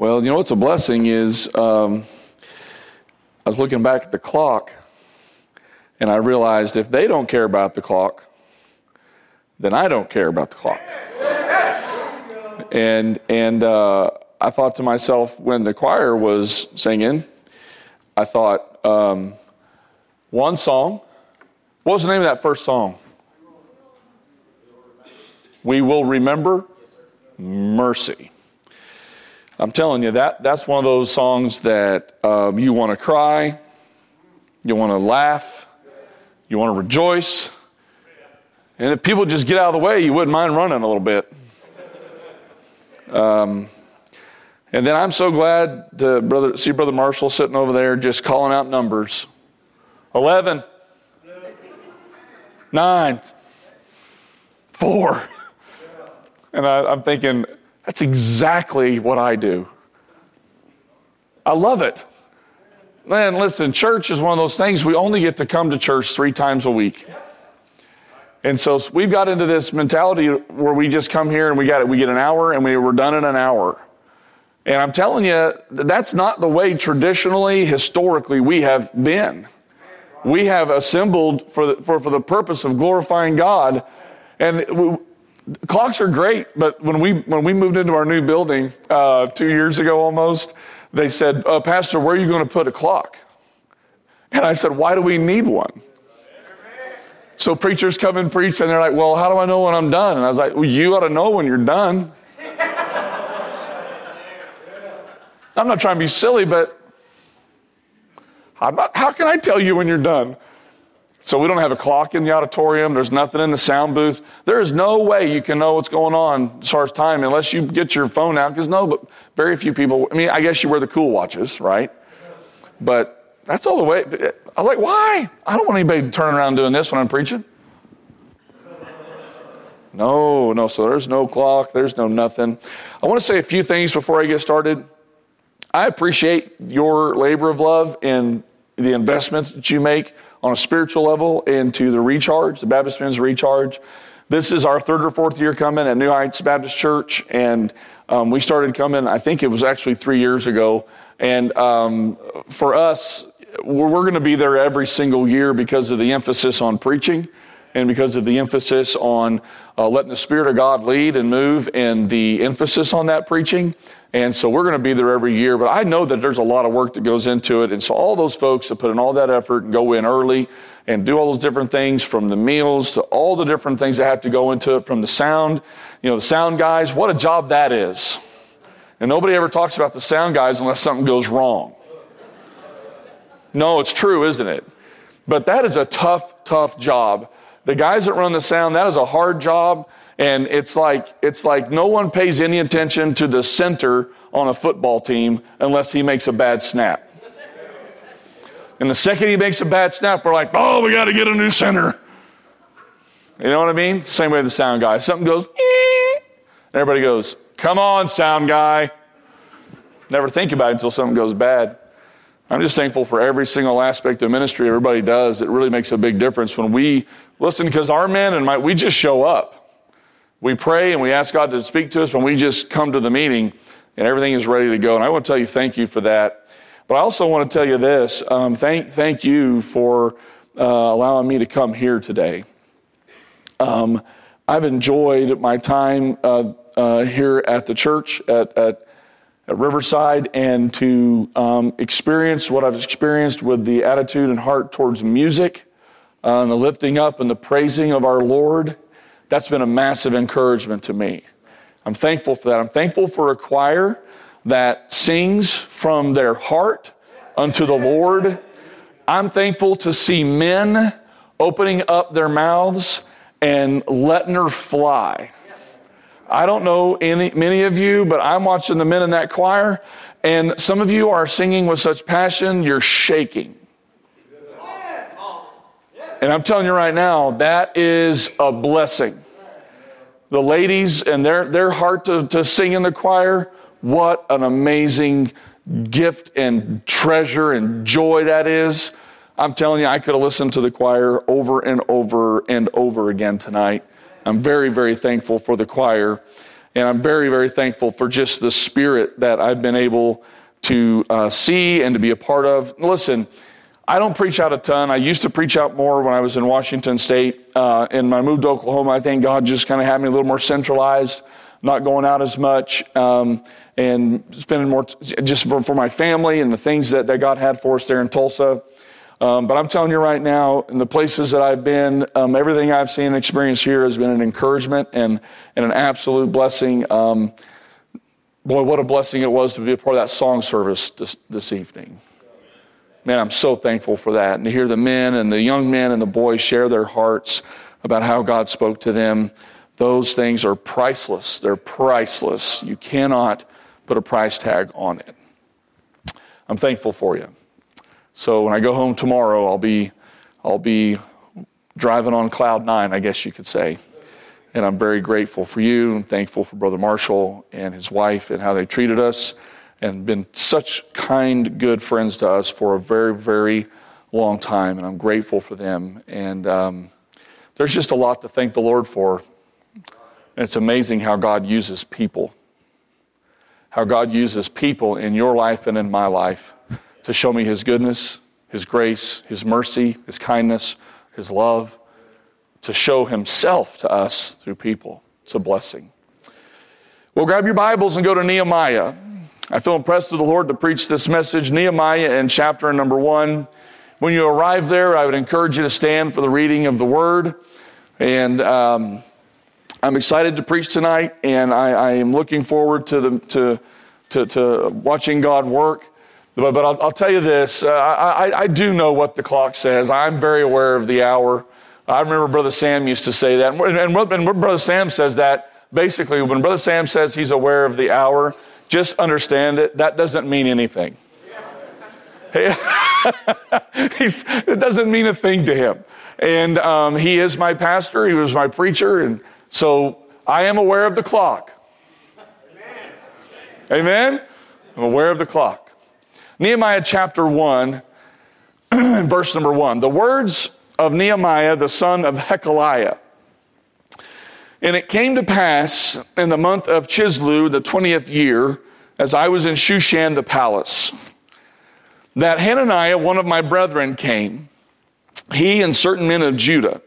Well, you know what's a blessing is um, I was looking back at the clock and I realized if they don't care about the clock, then I don't care about the clock. And, and uh, I thought to myself when the choir was singing, I thought, um, one song. What was the name of that first song? We will remember mercy. I'm telling you, that, that's one of those songs that uh, you want to cry, you want to laugh, you want to rejoice. And if people just get out of the way, you wouldn't mind running a little bit. Um, and then I'm so glad to brother, see Brother Marshall sitting over there just calling out numbers 11, 9, 4. And I, I'm thinking, that's exactly what I do. I love it. Man, listen, church is one of those things we only get to come to church three times a week. And so we've got into this mentality where we just come here and we got it, we get an hour and we were done in an hour. And I'm telling you, that's not the way traditionally, historically, we have been. We have assembled for the, for, for the purpose of glorifying God. And clocks are great, but when we, when we moved into our new building uh, two years ago almost, they said, uh, Pastor, where are you going to put a clock? And I said, Why do we need one? So preachers come and preach, and they're like, Well, how do I know when I'm done? And I was like, Well, you ought to know when you're done. I'm not trying to be silly, but not, how can I tell you when you're done? So we don't have a clock in the auditorium. There's nothing in the sound booth. There is no way you can know what's going on as far as time unless you get your phone out. Because no, but very few people. I mean, I guess you wear the cool watches, right? But that's all the way. Uh, I was like, why? I don't want anybody turning around doing this when I'm preaching. No, no. So there's no clock. There's no nothing. I want to say a few things before I get started. I appreciate your labor of love and the investments that you make on a spiritual level into the recharge, the Baptist Men's Recharge. This is our third or fourth year coming at New Heights Baptist Church, and um, we started coming, I think it was actually three years ago. And um, for us, we're, we're going to be there every single year because of the emphasis on preaching and because of the emphasis on uh, letting the Spirit of God lead and move and the emphasis on that preaching. And so we're going to be there every year, but I know that there's a lot of work that goes into it. And so all those folks that put in all that effort and go in early and do all those different things from the meals to all the different things that have to go into it from the sound, you know, the sound guys, what a job that is. And nobody ever talks about the sound guys unless something goes wrong. No, it's true, isn't it? But that is a tough, tough job. The guys that run the sound, that is a hard job. And it's like, it's like no one pays any attention to the center on a football team unless he makes a bad snap. And the second he makes a bad snap, we're like, oh, we got to get a new center. You know what I mean? Same way the sound guy. Something goes, and everybody goes, come on, sound guy. Never think about it until something goes bad. I'm just thankful for every single aspect of ministry everybody does. It really makes a big difference when we listen because our men and my, we just show up. We pray and we ask God to speak to us when we just come to the meeting and everything is ready to go. And I want to tell you thank you for that. But I also want to tell you this um, thank, thank you for uh, allowing me to come here today. Um, I've enjoyed my time uh, uh, here at the church at, at, at Riverside and to um, experience what I've experienced with the attitude and heart towards music, uh, and the lifting up and the praising of our Lord that's been a massive encouragement to me. I'm thankful for that. I'm thankful for a choir that sings from their heart unto the Lord. I'm thankful to see men opening up their mouths and letting her fly. I don't know any, many of you, but I'm watching the men in that choir, and some of you are singing with such passion, you're shaking. And I'm telling you right now, that is a blessing. The ladies and their, their heart to, to sing in the choir, what an amazing gift and treasure and joy that is. I'm telling you, I could have listened to the choir over and over and over again tonight. I'm very, very thankful for the choir. And I'm very, very thankful for just the spirit that I've been able to uh, see and to be a part of. Listen, I don't preach out a ton. I used to preach out more when I was in Washington State. Uh, and when I moved to Oklahoma, I think God just kind of had me a little more centralized, not going out as much, um, and spending more t- just for, for, my family and the things that, that God had for us there in Tulsa. Um, but I'm telling you right now, in the places that I've been, um, everything I've seen and experienced here has been an encouragement and, and an absolute blessing. Um, boy, what a blessing it was to be a part of that song service this, this evening. Man, I'm so thankful for that. And to hear the men and the young men and the boys share their hearts about how God spoke to them, those things are priceless. They're priceless. You cannot put a price tag on it. I'm thankful for you. So when I go home tomorrow, I'll be, I'll be driving on cloud nine, I guess you could say. And I'm very grateful for you and thankful for Brother Marshall and his wife and how they treated us and been such kind, good friends to us for a very, very long time. And I'm grateful for them. And um, there's just a lot to thank the Lord for. And it's amazing how God uses people, how God uses people in your life and in my life to show me His goodness, His grace, His mercy, His kindness, His love, to show Himself to us through people. It's a blessing. Well, grab your Bibles and go to Nehemiah. I feel impressed with the Lord to preach this message, Nehemiah in chapter number one. When you arrive there, I would encourage you to stand for the reading of the word. And um, I'm excited to preach tonight, and I, I am looking forward to, the, to, to, to watching God work. But, but I'll, I'll, tell you this uh, I, I, do know what the clock says. I'm very aware of the hour. I remember Brother Sam used to say that. And, and, and Brother Sam says that basically, when Brother Sam says he's aware of the hour, just understand it. That doesn't mean anything. it doesn't mean a thing to him. And um, he is my pastor, he was my preacher, and so I am aware of the clock. Amen? Amen? I'm aware of the clock. Nehemiah chapter 1, verse number 1. The words of Nehemiah, the son of Hachaliah. And it came to pass in the month of Chisleu, the 20th year, as I was in Shushan the palace, that Hananiah, one of my brethren, came, he and certain men of Judah.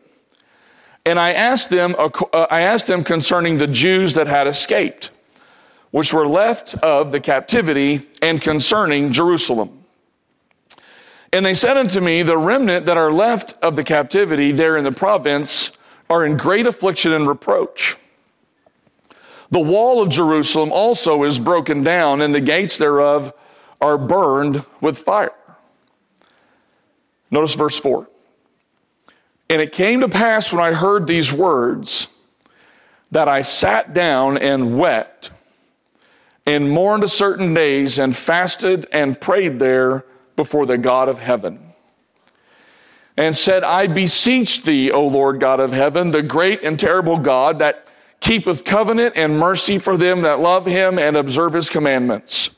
And I asked them, uh, I asked them concerning the Jews that had escaped which were left of the captivity, and concerning Jerusalem. And they said unto me, The remnant that are left of the captivity there in the province are in great affliction and reproach. The wall of Jerusalem also is broken down, and the gates thereof are burned with fire. Notice verse 4. And it came to pass when I heard these words that I sat down and wept and mourned a certain days and fasted and prayed there before the God of heaven. And said, I beseech thee, O Lord God of heaven, the great and terrible God that keepeth covenant and mercy for them that love him and observe his commandments.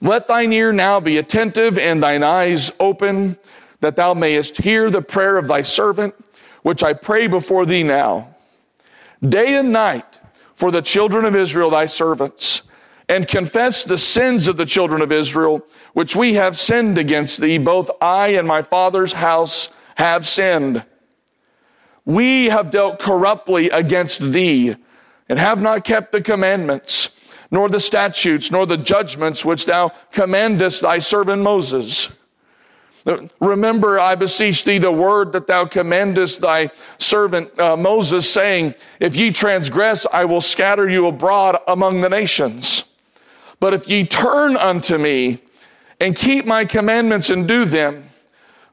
Let thine ear now be attentive and thine eyes open, that thou mayest hear the prayer of thy servant, which I pray before thee now, day and night, for the children of Israel, thy servants and confess the sins of the children of Israel, which we have sinned against thee. Both I and my father's house have sinned. We have dealt corruptly against thee and have not kept the commandments, nor the statutes, nor the judgments which thou commandest thy servant Moses. Remember, I beseech thee, the word that thou commandest thy servant uh, Moses, saying, If ye transgress, I will scatter you abroad among the nations. But if ye turn unto me and keep my commandments and do them,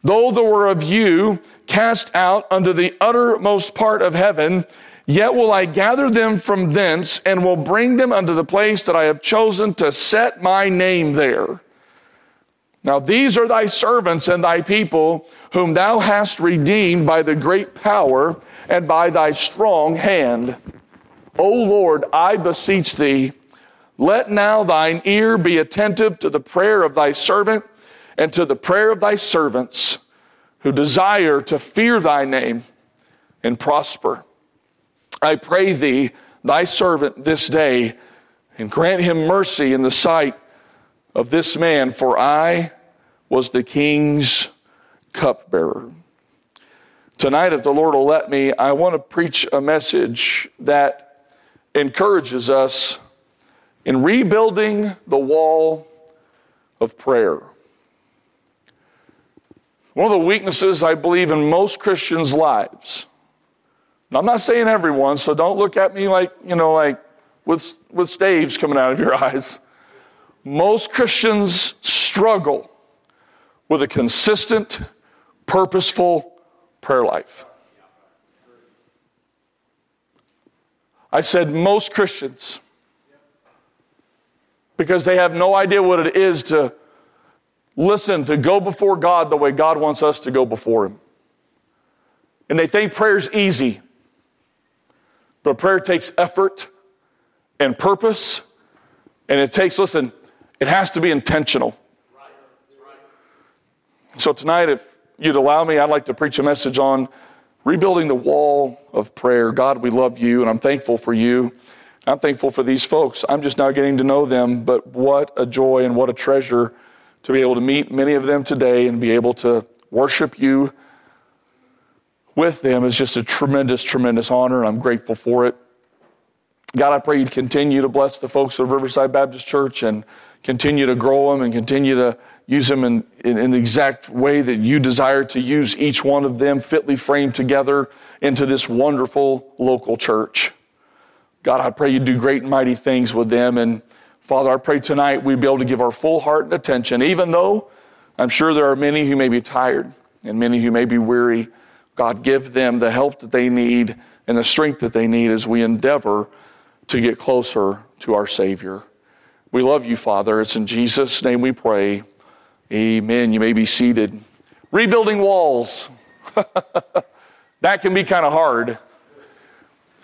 though there were of you cast out unto the uttermost part of heaven, yet will I gather them from thence and will bring them unto the place that I have chosen to set my name there. Now these are thy servants and thy people, whom thou hast redeemed by the great power and by thy strong hand. O Lord, I beseech thee, let now thine ear be attentive to the prayer of thy servant and to the prayer of thy servants who desire to fear thy name and prosper. I pray thee, thy servant this day, and grant him mercy in the sight of this man, for I was the king's cupbearer. Tonight, if the Lord will let me, I want to preach a message that encourages us in rebuilding the wall of prayer. One of the weaknesses I believe in most Christians' lives, I'm not saying everyone, so don't look at me like, you know, like with, with staves coming out of your eyes. Most Christians struggle with a consistent, purposeful prayer life. I said most Christians because they have no idea what it is to listen, to go before God the way God wants us to go before Him. And they think prayer's easy, but prayer takes effort and purpose, and it takes, listen, it has to be intentional. So tonight, if you'd allow me, I'd like to preach a message on rebuilding the wall of prayer. God, we love you, and I'm thankful for you. I'm thankful for these folks. I'm just now getting to know them, but what a joy and what a treasure to be able to meet many of them today and be able to worship you with them is just a tremendous, tremendous honor. I'm grateful for it. God, I pray you'd continue to bless the folks of Riverside Baptist Church and continue to grow them and continue to use them in, in, in, the exact way that you desire to use each one of them, fitly framed together into this wonderful local church. God, I pray you do great and mighty things with them. And Father, I pray tonight we be able to give our full heart and attention, even though I'm sure there are many who may be tired and many who may be weary. God, give them the help that they need and the strength that they need as we endeavor to get closer to our Savior. We love you, Father. It's in Jesus' name we pray. Amen. You may be seated. Rebuilding walls. that can be kind of hard.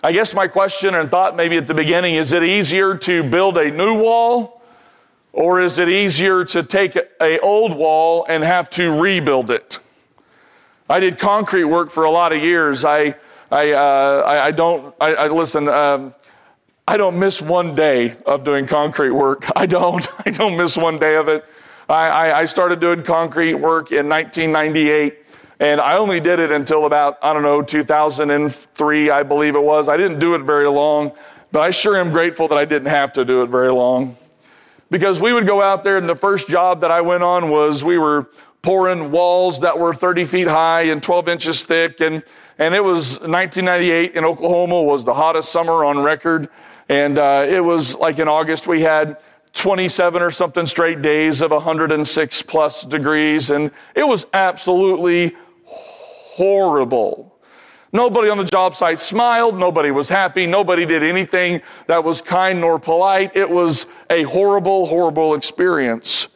I guess my question and thought maybe at the beginning is it easier to build a new wall or is it easier to take a old wall and have to rebuild it? I did concrete work for a lot of years. I, I, uh, I, I, don't, I, I listen, um, I don't miss one day of doing concrete work. I don't. I don't miss one day of it. I, I, started doing concrete work in 1998. And I only did it until about, I don't know, 2003, I believe it was. I didn't do it very long, but I sure am grateful that I didn't have to do it very long. Because we would go out there, and the first job that I went on was we were pouring walls that were 30 feet high and 12 inches thick. And, and it was 1998 in Oklahoma was the hottest summer on record. And uh, it was like in August, we had 27 or something straight days of 106 plus degrees. And it was absolutely horrible. Nobody on the job site smiled. Nobody was happy. Nobody did anything that was kind nor polite. It was a horrible, horrible experience.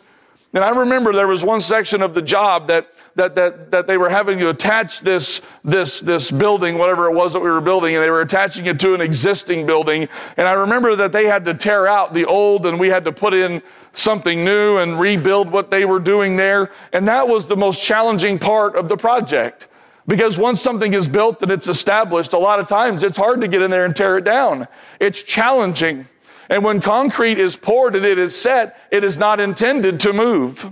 And I remember there was one section of the job that, that, that, that they were having to attach this, this, this building, whatever it was that we were building, and they were attaching it to an existing building. And I remember that they had to tear out the old and we had to put in something new and rebuild what they were doing there. And that was the most challenging part of the project. Because once something is built and it's established, a lot of times it's hard to get in there and tear it down. It's challenging. And when concrete is poured and it is set, it is not intended to move.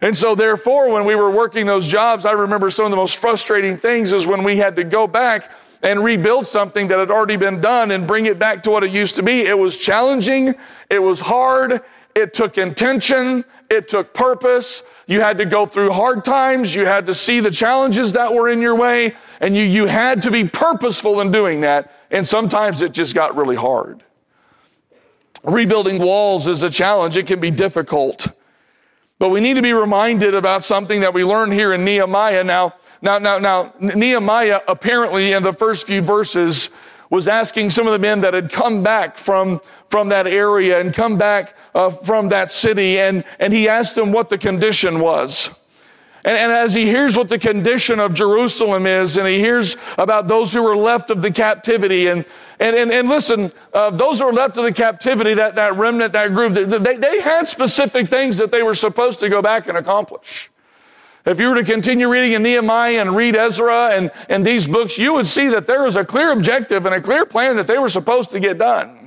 And so, therefore, when we were working those jobs, I remember some of the most frustrating things is when we had to go back and rebuild something that had already been done and bring it back to what it used to be. It was challenging, it was hard, it took intention, it took purpose. You had to go through hard times, you had to see the challenges that were in your way, and you, you had to be purposeful in doing that. And sometimes it just got really hard. Rebuilding walls is a challenge, it can be difficult. But we need to be reminded about something that we learned here in Nehemiah. Now, now, now, now, Nehemiah apparently in the first few verses was asking some of the men that had come back from, from that area and come back uh, from that city, and, and he asked them what the condition was. And, and, as he hears what the condition of Jerusalem is, and he hears about those who were left of the captivity, and, and, and, and listen, uh, those who were left of the captivity, that, that remnant, that group, they, they had specific things that they were supposed to go back and accomplish. If you were to continue reading in Nehemiah and read Ezra and, and these books, you would see that there was a clear objective and a clear plan that they were supposed to get done.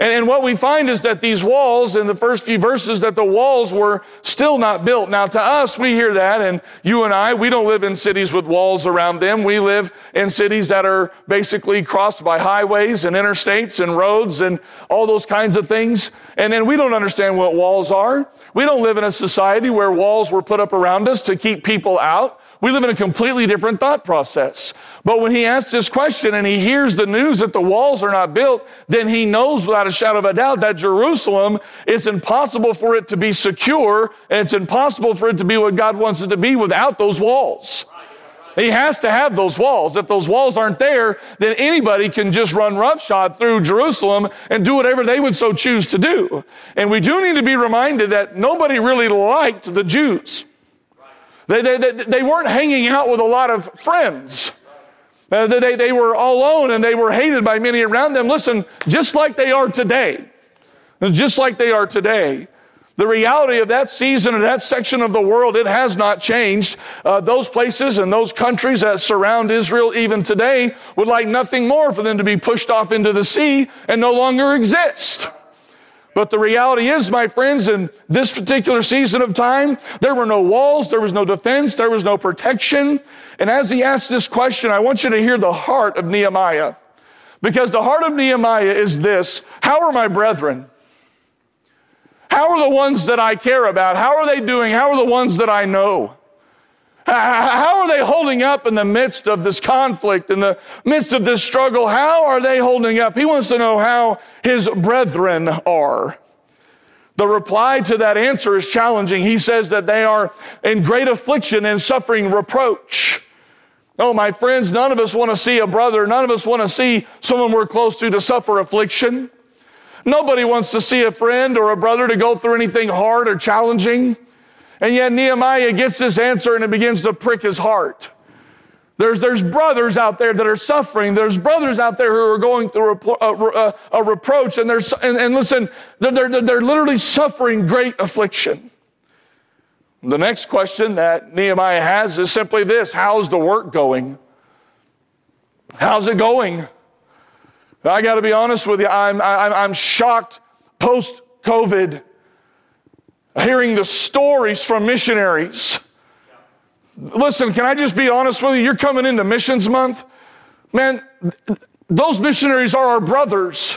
And, and what we find is that these walls, in the first few verses, that the walls were still not built. Now, to us, we hear that, and you and I, we don't live in cities with walls around them. We live in cities that are basically crossed by highways and interstates and roads and all those kinds of things. And then we don't understand what walls are. We don't live in a society where walls were put up around us to keep people out. We live in a completely different thought process. But when he asks this question and he hears the news that the walls are not built, then he knows without a shadow of a doubt that Jerusalem, it's impossible for it to be secure and it's impossible for it to be what God wants it to be without those walls. He has to have those walls. If those walls aren't there, then anybody can just run roughshod through Jerusalem and do whatever they would so choose to do. And we do need to be reminded that nobody really liked the Jews. They, they, they, they weren't hanging out with a lot of friends. Uh, they, they were alone and they were hated by many around them. Listen, just like they are today, just like they are today. The reality of that season and that section of the world, it has not changed. Uh, those places and those countries that surround Israel even today would like nothing more for them to be pushed off into the sea and no longer exist. But the reality is, my friends, in this particular season of time, there were no walls, there was no defense, there was no protection. And as he asked this question, I want you to hear the heart of Nehemiah. Because the heart of Nehemiah is this How are my brethren? How are the ones that I care about? How are they doing? How are the ones that I know? How are they holding up in the midst of this conflict, in the midst of this struggle? How are they holding up? He wants to know how his brethren are. The reply to that answer is challenging. He says that they are in great affliction and suffering reproach. Oh, my friends, none of us want to see a brother, none of us want to see someone we're close to to suffer affliction. Nobody wants to see a friend or a brother to go through anything hard or challenging. And yet Nehemiah gets this answer and it begins to prick his heart. There's, there's brothers out there that are suffering. There's brothers out there who are going through a, a, a reproach and, they're, and, and listen, they're, they're, they're literally suffering great affliction. The next question that Nehemiah has is simply this How's the work going? How's it going? I got to be honest with you, I'm, I'm, I'm shocked post COVID hearing the stories from missionaries. Listen, can I just be honest with you? You're coming into missions month. Man, those missionaries are our brothers.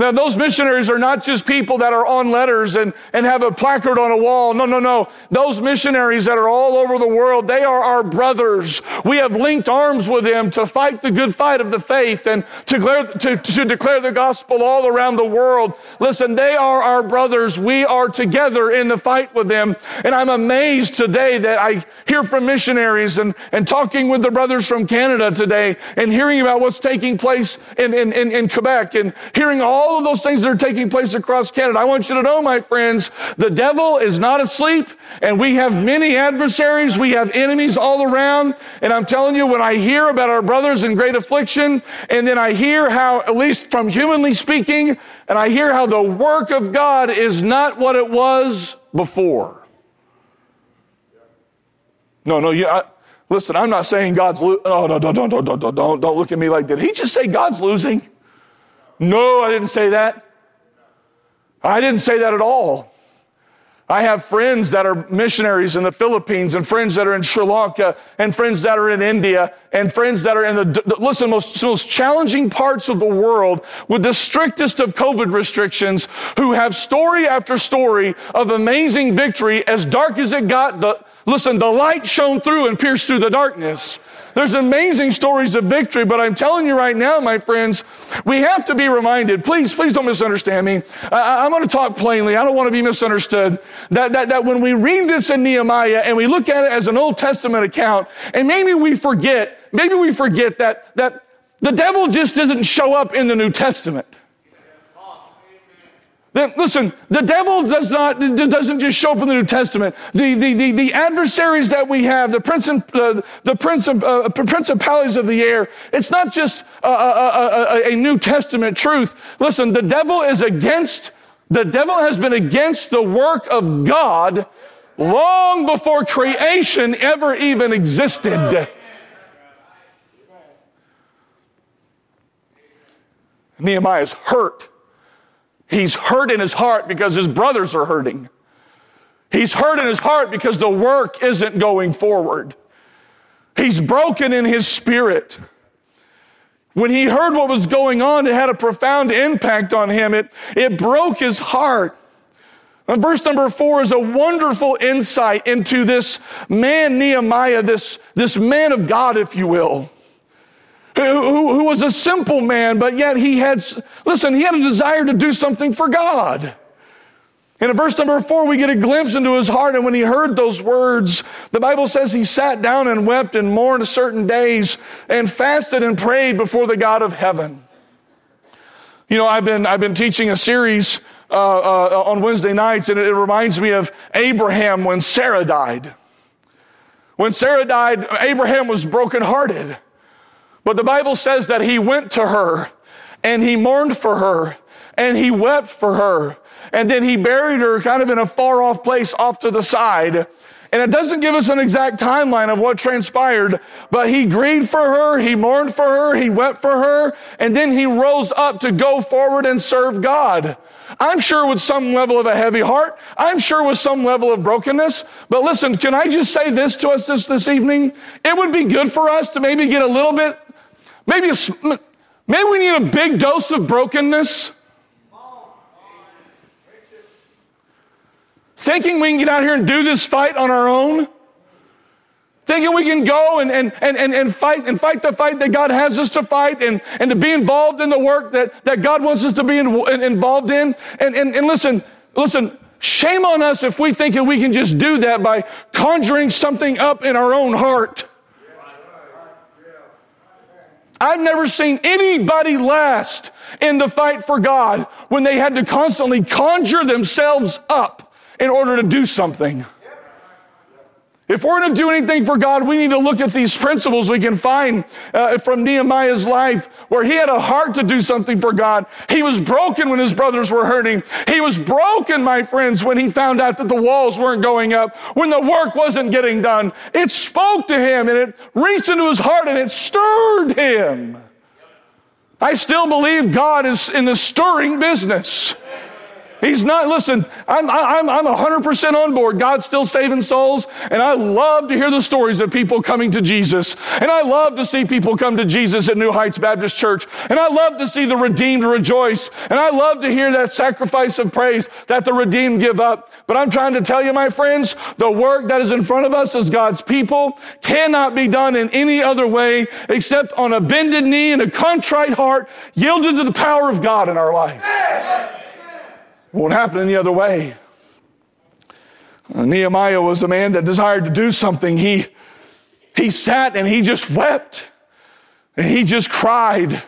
Now, those missionaries are not just people that are on letters and, and have a placard on a wall. No, no, no. Those missionaries that are all over the world, they are our brothers. We have linked arms with them to fight the good fight of the faith and to declare, to, to declare the gospel all around the world. Listen, they are our brothers. We are together in the fight with them. And I'm amazed today that I hear from missionaries and, and talking with the brothers from Canada today and hearing about what's taking place in, in, in, in Quebec and hearing all all of those things that are taking place across Canada. I want you to know, my friends, the devil is not asleep and we have many adversaries. We have enemies all around. And I'm telling you, when I hear about our brothers in great affliction and then I hear how, at least from humanly speaking, and I hear how the work of God is not what it was before. No, no, you, I, listen, I'm not saying God's, lo- oh, no, don't, don't, don't, don't, don't, don't look at me like that. He just say God's losing. No, I didn't say that. I didn't say that at all. I have friends that are missionaries in the Philippines and friends that are in Sri Lanka and friends that are in India and friends that are in the, listen, most, most challenging parts of the world with the strictest of COVID restrictions who have story after story of amazing victory. As dark as it got, the, listen, the light shone through and pierced through the darkness. There's amazing stories of victory, but I'm telling you right now, my friends, we have to be reminded. Please, please don't misunderstand me. I, am going to talk plainly. I don't want to be misunderstood. That, that, that when we read this in Nehemiah and we look at it as an Old Testament account, and maybe we forget, maybe we forget that, that the devil just doesn't show up in the New Testament. Then, listen, the devil does not, doesn't just show up in the New Testament. The, the, the, the adversaries that we have, the, princip, uh, the princip, uh, principalities of the air, it's not just a, a, a, a New Testament truth. Listen, the devil is against, the devil has been against the work of God long before creation ever even existed. Nehemiah's hurt. He's hurt in his heart because his brothers are hurting. He's hurt in his heart because the work isn't going forward. He's broken in his spirit. When he heard what was going on, it had a profound impact on him. It, it broke his heart. And verse number four is a wonderful insight into this man, Nehemiah, this, this man of God, if you will, who, who, was a simple man, but yet he had, listen, he had a desire to do something for God. And in verse number four, we get a glimpse into his heart. And when he heard those words, the Bible says he sat down and wept and mourned certain days and fasted and prayed before the God of heaven. You know, I've been, I've been teaching a series uh, uh, on Wednesday nights, and it, it reminds me of Abraham when Sarah died. When Sarah died, Abraham was brokenhearted. But the Bible says that he went to her and he mourned for her and he wept for her. And then he buried her kind of in a far off place off to the side. And it doesn't give us an exact timeline of what transpired, but he grieved for her, he mourned for her, he wept for her, and then he rose up to go forward and serve God. I'm sure with some level of a heavy heart. I'm sure with some level of brokenness. But listen, can I just say this to us this, this evening? It would be good for us to maybe get a little bit, maybe, a, maybe we need a big dose of brokenness. Thinking we can get out here and do this fight on our own thinking we can go and, and, and, and, and fight and fight the fight that God has us to fight and, and to be involved in the work that, that God wants us to be in, involved in. And, and, and listen, listen, shame on us if we think that we can just do that by conjuring something up in our own heart. I've never seen anybody last in the fight for God when they had to constantly conjure themselves up in order to do something. If we're going to do anything for God, we need to look at these principles we can find uh, from Nehemiah's life where he had a heart to do something for God. He was broken when his brothers were hurting. He was broken, my friends, when he found out that the walls weren't going up, when the work wasn't getting done. It spoke to him and it reached into his heart and it stirred him. I still believe God is in the stirring business. He's not, listen, I'm, I'm, I'm 100% on board. God's still saving souls. And I love to hear the stories of people coming to Jesus. And I love to see people come to Jesus at New Heights Baptist Church. And I love to see the redeemed rejoice. And I love to hear that sacrifice of praise that the redeemed give up. But I'm trying to tell you, my friends, the work that is in front of us as God's people cannot be done in any other way except on a bended knee and a contrite heart yielded to the power of God in our life. Won't happen any other way. Nehemiah was a man that desired to do something. He, he sat and he just wept. And he just cried.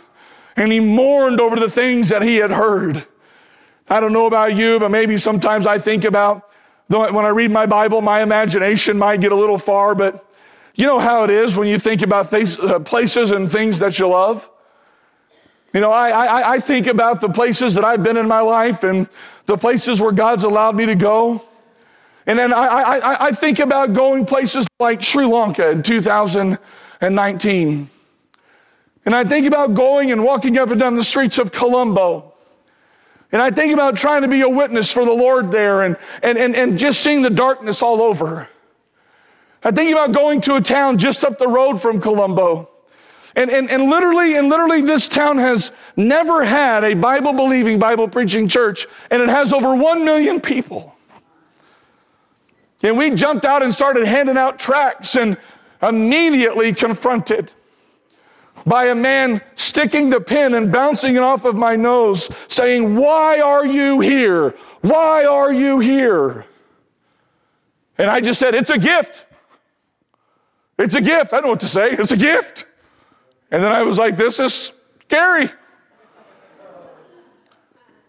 And he mourned over the things that he had heard. I don't know about you, but maybe sometimes I think about when I read my Bible, my imagination might get a little far, but you know how it is when you think about uh, places and things that you love? You know, I, I, I think about the places that I've been in my life and the places where God's allowed me to go. And then I, I, I think about going places like Sri Lanka in 2019. And I think about going and walking up and down the streets of Colombo. And I think about trying to be a witness for the Lord there and, and, and, and just seeing the darkness all over. I think about going to a town just up the road from Colombo and, and, and literally, and literally, this town has never had a Bible believing, Bible preaching church, and it has over one million people. And we jumped out and started handing out tracts and immediately confronted by a man sticking the pin and bouncing it off of my nose, saying, Why are you here? Why are you here? And I just said, It's a gift. It's a gift. I don't know what to say. It's a gift. And then I was like, this is scary.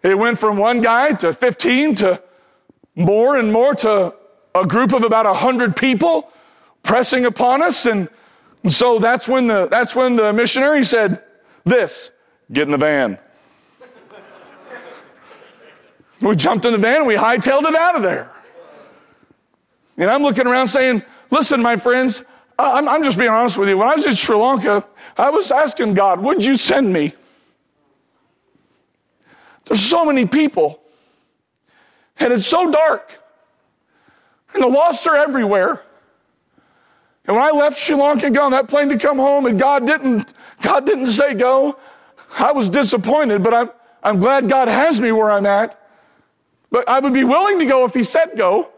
It went from one guy to 15 to more and more to a group of about 100 people pressing upon us. And so that's when the, that's when the missionary said, This, get in the van. we jumped in the van and we hightailed it out of there. And I'm looking around saying, listen, my friends, I'm, I'm just being honest with you. When I was in Sri Lanka, I was asking God, would you send me? There's so many people, and it's so dark, and the lost are everywhere. And when I left Sri Lanka, got on that plane to come home, and God didn't, God didn't say go, I was disappointed, but I'm, I'm glad God has me where I'm at. But I would be willing to go if He said go.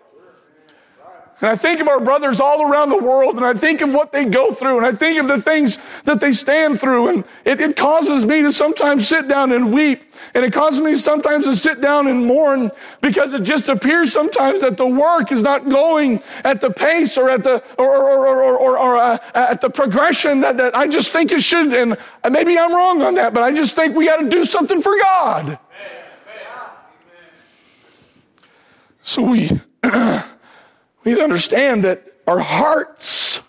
And I think of our brothers all around the world, and I think of what they go through, and I think of the things that they stand through, and it, it, causes me to sometimes sit down and weep, and it causes me sometimes to sit down and mourn because it just appears sometimes that the work is not going at the pace or at the or or or, or, or uh, at the progression that, that I just think it should. And maybe I'm wrong on that, but I just think we got to do something for God. So we. We need to understand that our hearts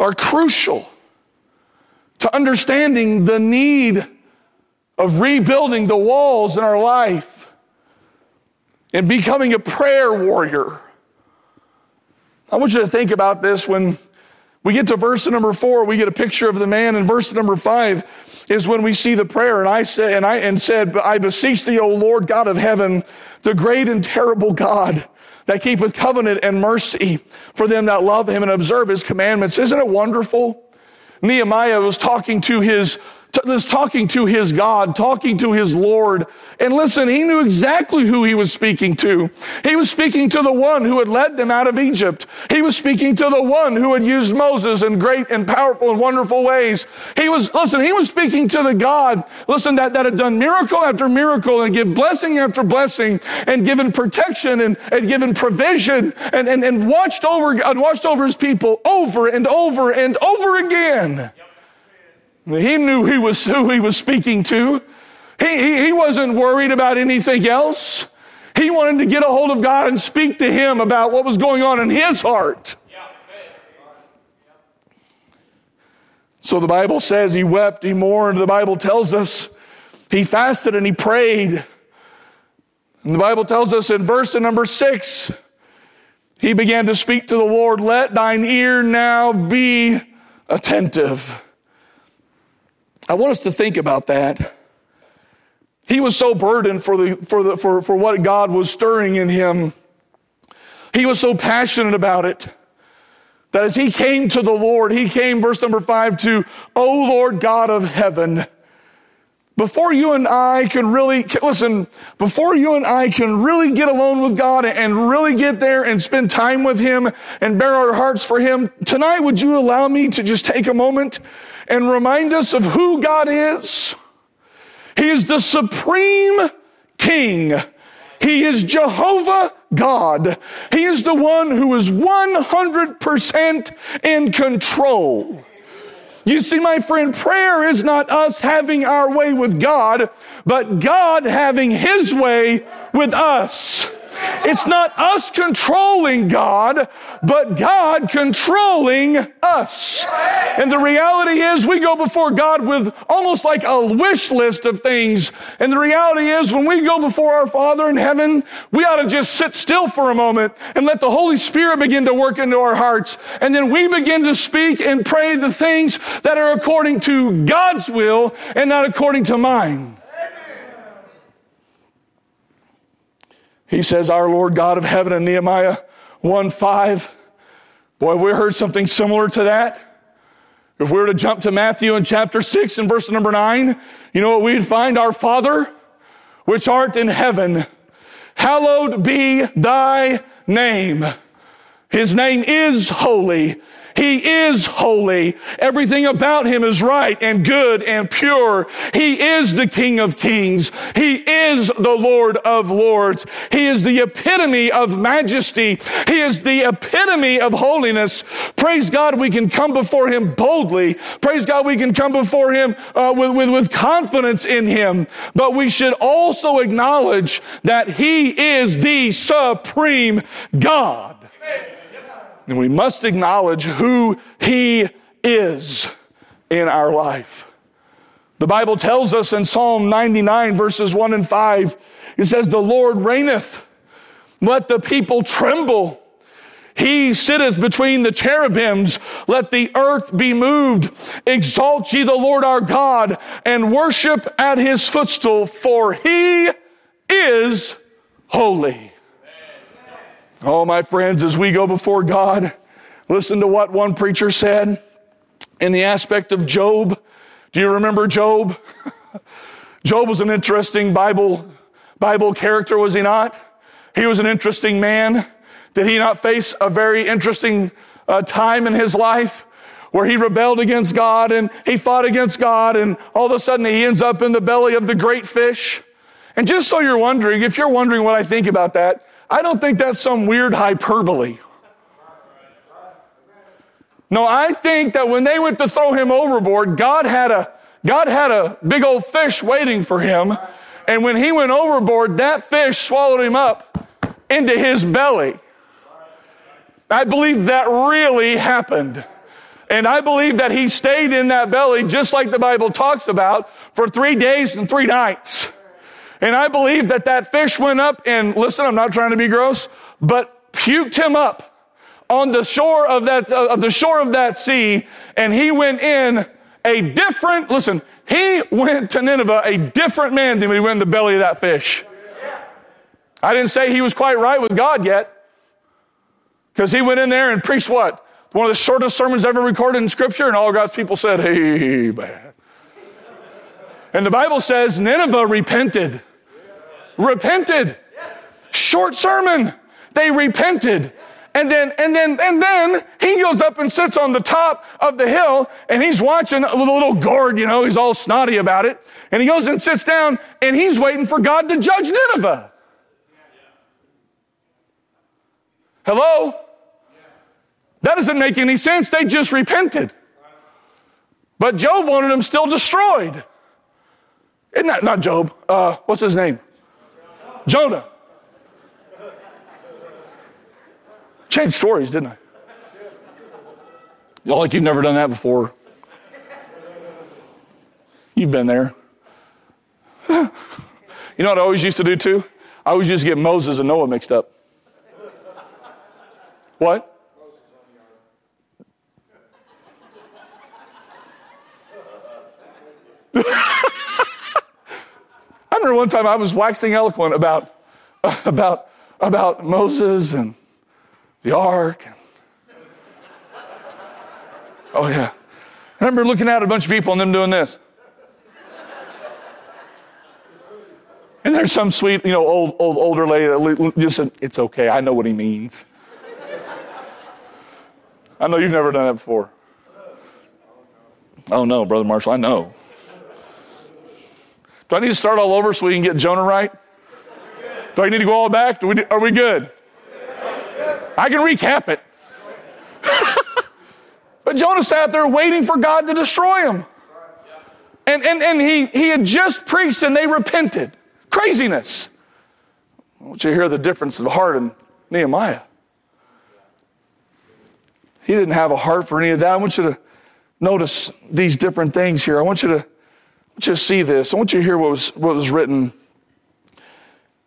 are crucial to understanding the need of rebuilding the walls in our life and becoming a prayer warrior. I want you to think about this when we get to verse number four, we get a picture of the man, and verse number five is when we see the prayer. And I said, and I and said, I beseech thee, O Lord God of heaven, the great and terrible God that keepeth covenant and mercy for them that love him and observe his commandments. Isn't it wonderful? Nehemiah was talking to his was talking to his God, talking to his Lord. And listen, he knew exactly who he was speaking to. He was speaking to the one who had led them out of Egypt. He was speaking to the one who had used Moses in great and powerful and wonderful ways. He was, listen, he was speaking to the God, listen, that, that had done miracle after miracle and give blessing after blessing and given protection and, and given provision and, and, and watched over, and watched over his people over and over and over again. Yep. He knew he was who he was speaking to. He, he, he wasn't worried about anything else. He wanted to get a hold of God and speak to him about what was going on in his heart. So the Bible says he wept, he mourned. The Bible tells us he fasted and he prayed. And the Bible tells us in verse number six, he began to speak to the Lord, Let thine ear now be attentive. I want us to think about that. He was so burdened for, the, for, the, for, for what God was stirring in him. He was so passionate about it that as he came to the Lord, he came, verse number five, to, O Lord God of heaven. Before you and I can really, listen, before you and I can really get alone with God and really get there and spend time with Him and bare our hearts for Him, tonight would you allow me to just take a moment and remind us of who God is. He is the supreme king. He is Jehovah God. He is the one who is 100% in control. You see, my friend, prayer is not us having our way with God, but God having His way with us. It's not us controlling God, but God controlling us. And the reality is we go before God with almost like a wish list of things. And the reality is when we go before our Father in heaven, we ought to just sit still for a moment and let the Holy Spirit begin to work into our hearts. And then we begin to speak and pray the things that are according to God's will and not according to mine. He says, Our Lord God of heaven in Nehemiah 1 5. Boy, have we heard something similar to that? If we were to jump to Matthew in chapter 6 and verse number 9, you know what we'd find? Our Father, which art in heaven, hallowed be thy name. His name is holy. He is holy. Everything about him is right and good and pure. He is the King of kings. He is the Lord of lords. He is the epitome of majesty. He is the epitome of holiness. Praise God, we can come before him boldly. Praise God, we can come before him uh, with, with, with confidence in him. But we should also acknowledge that he is the supreme God. And we must acknowledge who He is in our life. The Bible tells us in Psalm 99, verses 1 and 5, it says, The Lord reigneth. Let the people tremble. He sitteth between the cherubims. Let the earth be moved. Exalt ye the Lord our God and worship at his footstool, for he is holy. Oh, my friends, as we go before God, listen to what one preacher said in the aspect of Job. Do you remember Job? Job was an interesting Bible, Bible character, was he not? He was an interesting man. Did he not face a very interesting uh, time in his life where he rebelled against God and he fought against God and all of a sudden he ends up in the belly of the great fish? And just so you're wondering, if you're wondering what I think about that, I don't think that's some weird hyperbole. No, I think that when they went to throw him overboard, God had a God had a big old fish waiting for him. And when he went overboard, that fish swallowed him up into his belly. I believe that really happened. And I believe that he stayed in that belly, just like the Bible talks about, for three days and three nights. And I believe that that fish went up and, listen, I'm not trying to be gross, but puked him up on the shore of that, uh, of the shore of that sea. And he went in a different, listen, he went to Nineveh a different man than he went in the belly of that fish. I didn't say he was quite right with God yet. Because he went in there and preached what? One of the shortest sermons ever recorded in Scripture, and all God's people said, Hey, man. And the Bible says Nineveh repented. Repented. Short sermon. They repented. And then, and then, and then he goes up and sits on the top of the hill and he's watching with a little gourd, you know, he's all snotty about it. And he goes and sits down and he's waiting for God to judge Nineveh. Hello? That doesn't make any sense. They just repented. But Job wanted them still destroyed. Isn't that not Job? Uh, what's his name? Jonah. Changed stories, didn't I? Y'all like you've never done that before. You've been there. you know what I always used to do too? I always used to get Moses and Noah mixed up. What? Remember one time I was waxing eloquent about, about, about Moses and the ark. And, Oh, yeah. I remember looking at a bunch of people and them doing this. And there's some sweet, you know, old, old, older lady that just said, It's okay. I know what he means. I know you've never done that before. Oh, no, Brother Marshall, I know. Do I need to start all over so we can get Jonah right? Do I need to go all back? We, are we good? I can recap it. but Jonah sat there waiting for God to destroy him. And, and, and he, he had just preached and they repented. Craziness. I want you to hear the difference of heart in Nehemiah. He didn't have a heart for any of that. I want you to notice these different things here. I want you to, you see this. I want you to hear what was, what was written.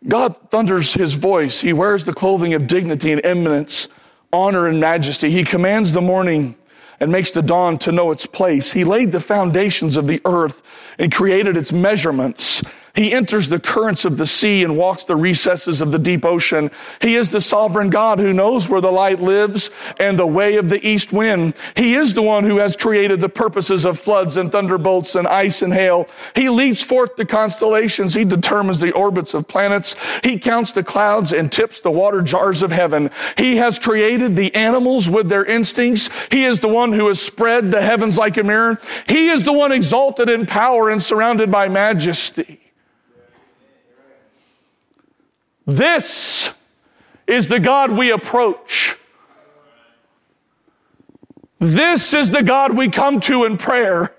God thunders his voice. He wears the clothing of dignity and eminence, honor and majesty. He commands the morning and makes the dawn to know its place. He laid the foundations of the earth and created its measurements. He enters the currents of the sea and walks the recesses of the deep ocean. He is the sovereign God who knows where the light lives and the way of the east wind. He is the one who has created the purposes of floods and thunderbolts and ice and hail. He leads forth the constellations. He determines the orbits of planets. He counts the clouds and tips the water jars of heaven. He has created the animals with their instincts. He is the one who has spread the heavens like a mirror. He is the one exalted in power and surrounded by majesty. This is the God we approach. This is the God we come to in prayer.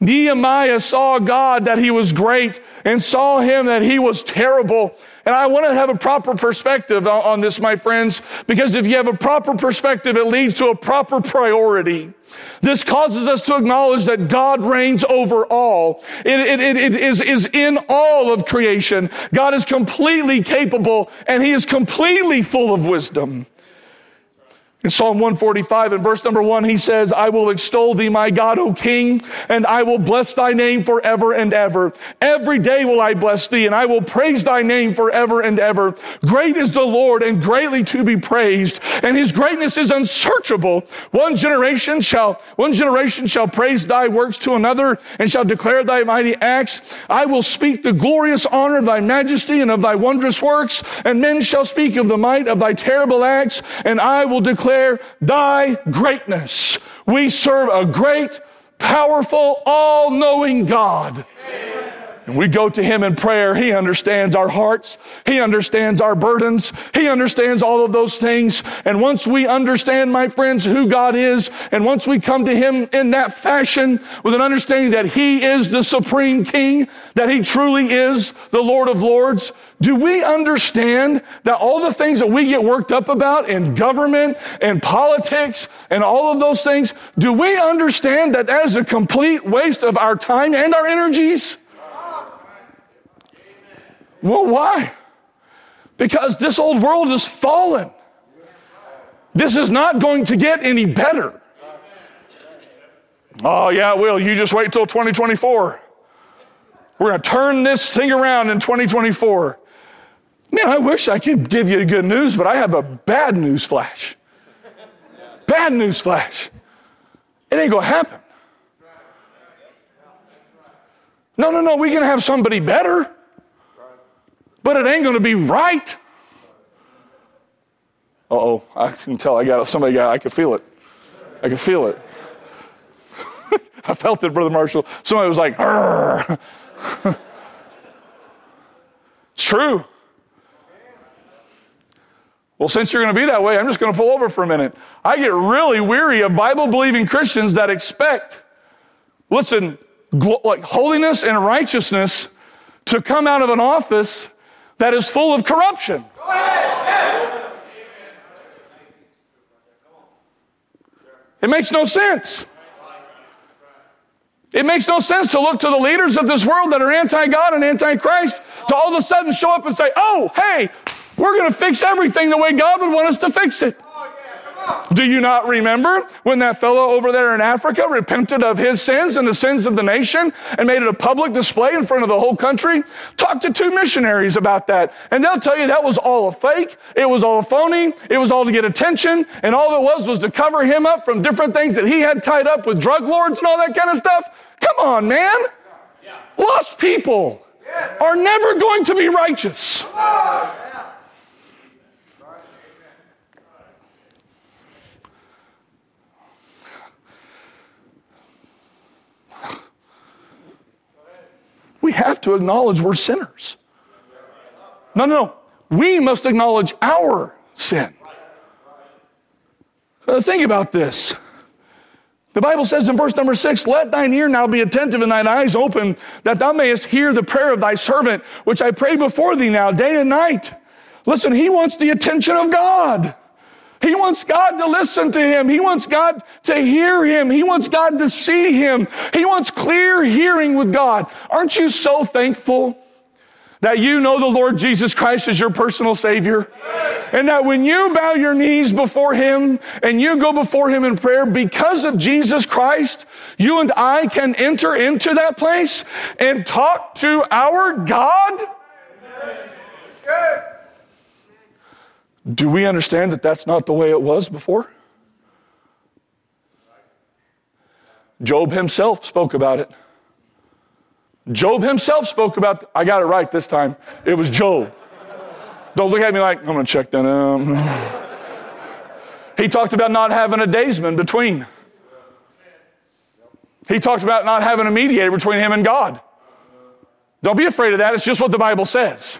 Nehemiah saw God that he was great and saw him that he was terrible. And I want to have a proper perspective on this, my friends, because if you have a proper perspective, it leads to a proper priority. This causes us to acknowledge that God reigns over all. It, it, it, it is, is in all of creation. God is completely capable and he is completely full of wisdom. In Psalm 145 and verse number one, he says, I will extol thee, my God, O King, and I will bless thy name forever and ever. Every day will I bless thee, and I will praise thy name forever and ever. Great is the Lord, and greatly to be praised, and his greatness is unsearchable. One generation shall, one generation shall praise thy works to another, and shall declare thy mighty acts. I will speak the glorious honor of thy majesty and of thy wondrous works, and men shall speak of the might of thy terrible acts, and I will declare declare thy greatness. We serve a great, powerful, all knowing God. And we go to Him in prayer. He understands our hearts. He understands our burdens. He understands all of those things. And once we understand, my friends, who God is, and once we come to Him in that fashion with an understanding that He is the supreme King, that He truly is the Lord of Lords, do we understand that all the things that we get worked up about in government and politics and all of those things, do we understand that that is a complete waste of our time and our energies? Well, why? Because this old world is fallen. This is not going to get any better. Oh, yeah, it will. You just wait till 2024. We're going to turn this thing around in 2024. Man, I wish I could give you good news, but I have a bad news flash. Bad news flash. It ain't gonna happen. No, no, no, we can have somebody better, but it ain't gonna be right. Uh oh, I can tell I got somebody got, I could feel it. I could feel it. I felt it, Brother Marshall. Somebody was like, it's true. Well, since you're going to be that way, I'm just going to pull over for a minute. I get really weary of Bible believing Christians that expect, listen, like holiness and righteousness to come out of an office that is full of corruption. It makes no sense. It makes no sense to look to the leaders of this world that are anti God and anti Christ to all of a sudden show up and say, oh, hey, we're going to fix everything the way God would want us to fix it. Do you not remember when that fellow over there in Africa repented of his sins and the sins of the nation and made it a public display in front of the whole country? Talk to two missionaries about that, and they'll tell you that was all a fake. It was all a phony. It was all to get attention, and all it was was to cover him up from different things that he had tied up with drug lords and all that kind of stuff. Come on, man. Lost people are never going to be righteous. We have to acknowledge we're sinners. No, no, no. We must acknowledge our sin. Uh, think about this. The Bible says in verse number six, let thine ear now be attentive and thine eyes open, that thou mayest hear the prayer of thy servant, which I pray before thee now, day and night. Listen, he wants the attention of God. He wants God to listen to him. He wants God to hear him. He wants God to see him. He wants clear hearing with God. Aren't you so thankful that you know the Lord Jesus Christ as your personal Savior? And that when you bow your knees before Him and you go before Him in prayer, because of Jesus Christ, you and I can enter into that place and talk to our God? Do we understand that that's not the way it was before? Job himself spoke about it. Job himself spoke about, I got it right this time. It was Job. Don't look at me like, I'm going to check that out. he talked about not having a daysman between. He talked about not having a mediator between him and God. Don't be afraid of that. It's just what the Bible says.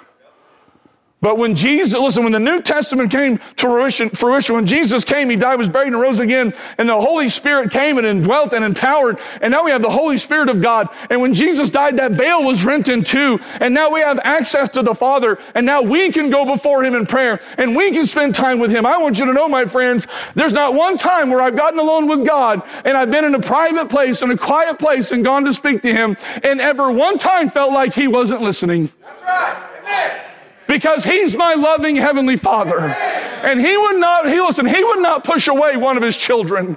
But when Jesus, listen, when the New Testament came to fruition, fruition, when Jesus came, He died, was buried, and rose again, and the Holy Spirit came and indwelt and empowered, and now we have the Holy Spirit of God. And when Jesus died, that veil was rent in two, and now we have access to the Father, and now we can go before Him in prayer, and we can spend time with Him. I want you to know, my friends, there's not one time where I've gotten alone with God, and I've been in a private place, in a quiet place, and gone to speak to Him, and ever one time felt like He wasn't listening. That's right. Amen because he's my loving heavenly father. And he would not, he listen, he would not push away one of his children.